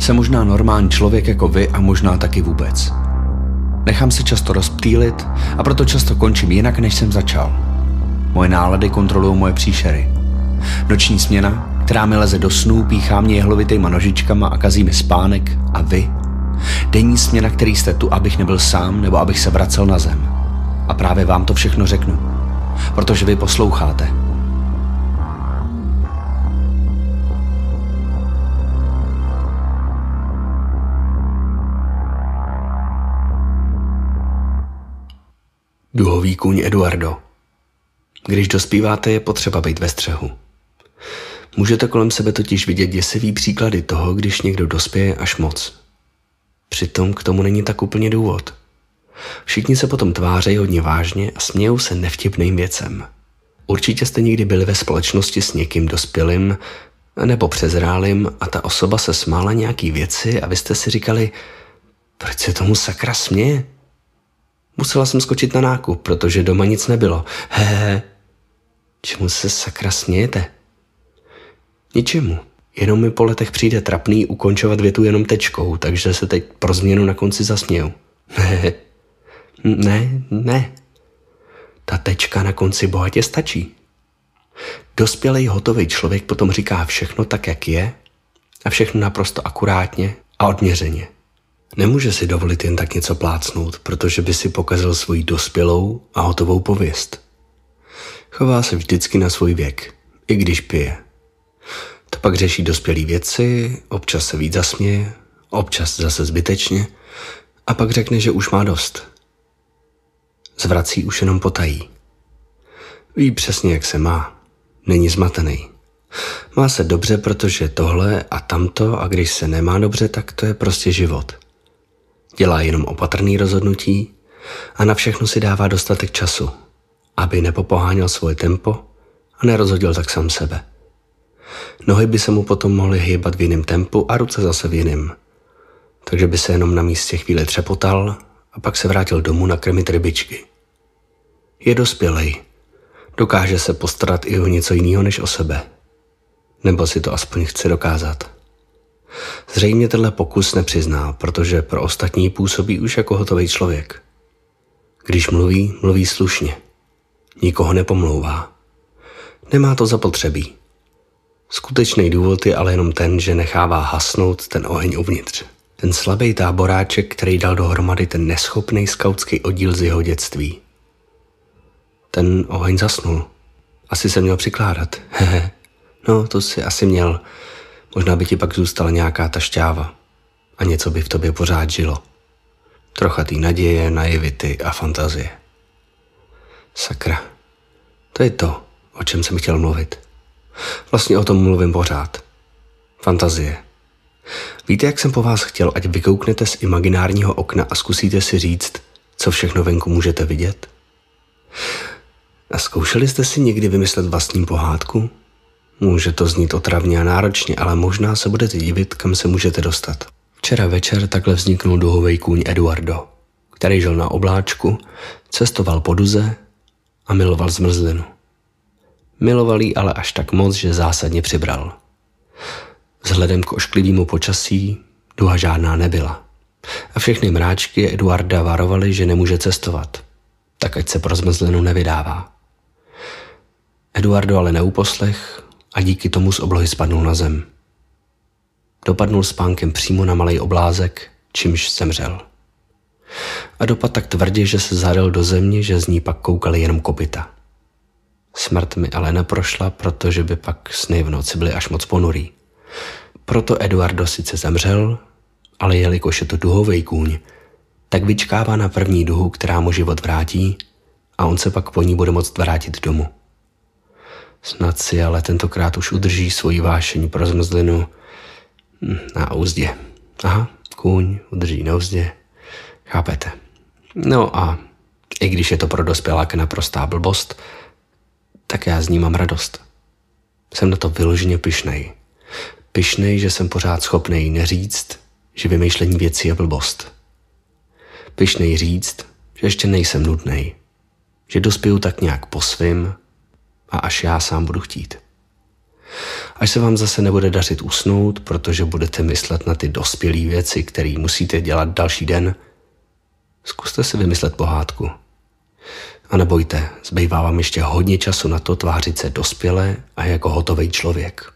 Jsem možná normální člověk jako vy a možná taky vůbec. Nechám se často rozptýlit a proto často končím jinak, než jsem začal. Moje nálady kontrolují moje příšery. Noční směna, která mi leze do snů, píchá mě jehlovitýma nožičkama a kazí mi spánek a vy. Denní směna, který jste tu, abych nebyl sám nebo abych se vracel na zem. A právě vám to všechno řeknu. Protože vy posloucháte. Duhový kůň Eduardo. Když dospíváte, je potřeba být ve střehu. Můžete kolem sebe totiž vidět děsivý příklady toho, když někdo dospěje až moc. Přitom k tomu není tak úplně důvod. Všichni se potom tvářejí hodně vážně a smějou se nevtipným věcem. Určitě jste někdy byli ve společnosti s někým dospělým nebo přezrálým a ta osoba se smála nějaký věci a vy jste si říkali, proč se tomu sakra směje? Musela jsem skočit na nákup, protože doma nic nebylo. Hehe. Čemu se sakra smějete? Ničemu. Jenom mi po letech přijde trapný ukončovat větu jenom tečkou, takže se teď pro změnu na konci zasměju. Hehe. ne, ne. Ta tečka na konci bohatě stačí. Dospělý hotový člověk potom říká všechno tak, jak je a všechno naprosto akurátně a odměřeně. Nemůže si dovolit jen tak něco plácnout, protože by si pokazil svoji dospělou a hotovou pověst. Chová se vždycky na svůj věk, i když pije. To pak řeší dospělé věci, občas se víc zasměje, občas zase zbytečně a pak řekne, že už má dost. Zvrací už jenom potají. Ví přesně, jak se má. Není zmatený. Má se dobře, protože tohle a tamto a když se nemá dobře, tak to je prostě život. Dělá jenom opatrný rozhodnutí a na všechno si dává dostatek času, aby nepopoháněl svoje tempo a nerozhodil tak sám sebe. Nohy by se mu potom mohly hýbat v jiném tempu a ruce zase v jiném. Takže by se jenom na místě chvíli třepotal a pak se vrátil domů nakrmit rybičky. Je dospělej. Dokáže se postarat i o něco jiného než o sebe. Nebo si to aspoň chce dokázat. Zřejmě tenhle pokus nepřizná, protože pro ostatní působí už jako hotový člověk. Když mluví, mluví slušně. Nikoho nepomlouvá. Nemá to zapotřebí. Skutečný důvod je ale jenom ten, že nechává hasnout ten oheň uvnitř. Ten slabý táboráček, který dal dohromady ten neschopný skautský oddíl z jeho dětství. Ten oheň zasnul. Asi se měl přikládat. Hehe. no, to si asi měl. Možná by ti pak zůstala nějaká ta šťáva a něco by v tobě pořád žilo. Trocha tý naděje, naivity a fantazie. Sakra, to je to, o čem jsem chtěl mluvit. Vlastně o tom mluvím pořád. Fantazie. Víte, jak jsem po vás chtěl, ať vykouknete z imaginárního okna a zkusíte si říct, co všechno venku můžete vidět? A zkoušeli jste si někdy vymyslet vlastní pohádku? Může to znít otravně a náročně, ale možná se budete divit, kam se můžete dostat. Včera večer takhle vzniknul duhový kůň Eduardo, který žil na obláčku, cestoval po duze a miloval zmrzlinu. Miloval jí ale až tak moc, že zásadně přibral. Vzhledem k ošklivému počasí duha žádná nebyla. A všechny mráčky Eduarda varovali, že nemůže cestovat, tak ať se pro zmrzlinu nevydává. Eduardo ale neuposlech a díky tomu z oblohy spadnul na zem. Dopadnul spánkem přímo na malý oblázek, čímž zemřel. A dopad tak tvrdě, že se zaril do země, že z ní pak koukaly jenom kopita. Smrt mi ale neprošla, protože by pak sny v noci byly až moc ponurý. Proto Eduardo sice zemřel, ale jelikož je to duhový kůň, tak vyčkává na první duhu, která mu život vrátí a on se pak po ní bude moct vrátit domů. Snad si ale tentokrát už udrží svoji vášení pro zmrzlinu na úzdě. Aha, kůň udrží na úzdě. Chápete? No a i když je to pro dospěláka naprostá blbost, tak já z ní mám radost. Jsem na to vyloženě pyšnej. Pyšnej, že jsem pořád schopný neříct, že vymýšlení věcí je blbost. Pyšnej říct, že ještě nejsem nudnej. Že dospěju tak nějak po svým a až já sám budu chtít. Až se vám zase nebude dařit usnout, protože budete myslet na ty dospělé věci, které musíte dělat další den, zkuste si vymyslet pohádku. A nebojte, zbývá vám ještě hodně času na to tvářit se dospěle a jako hotový člověk.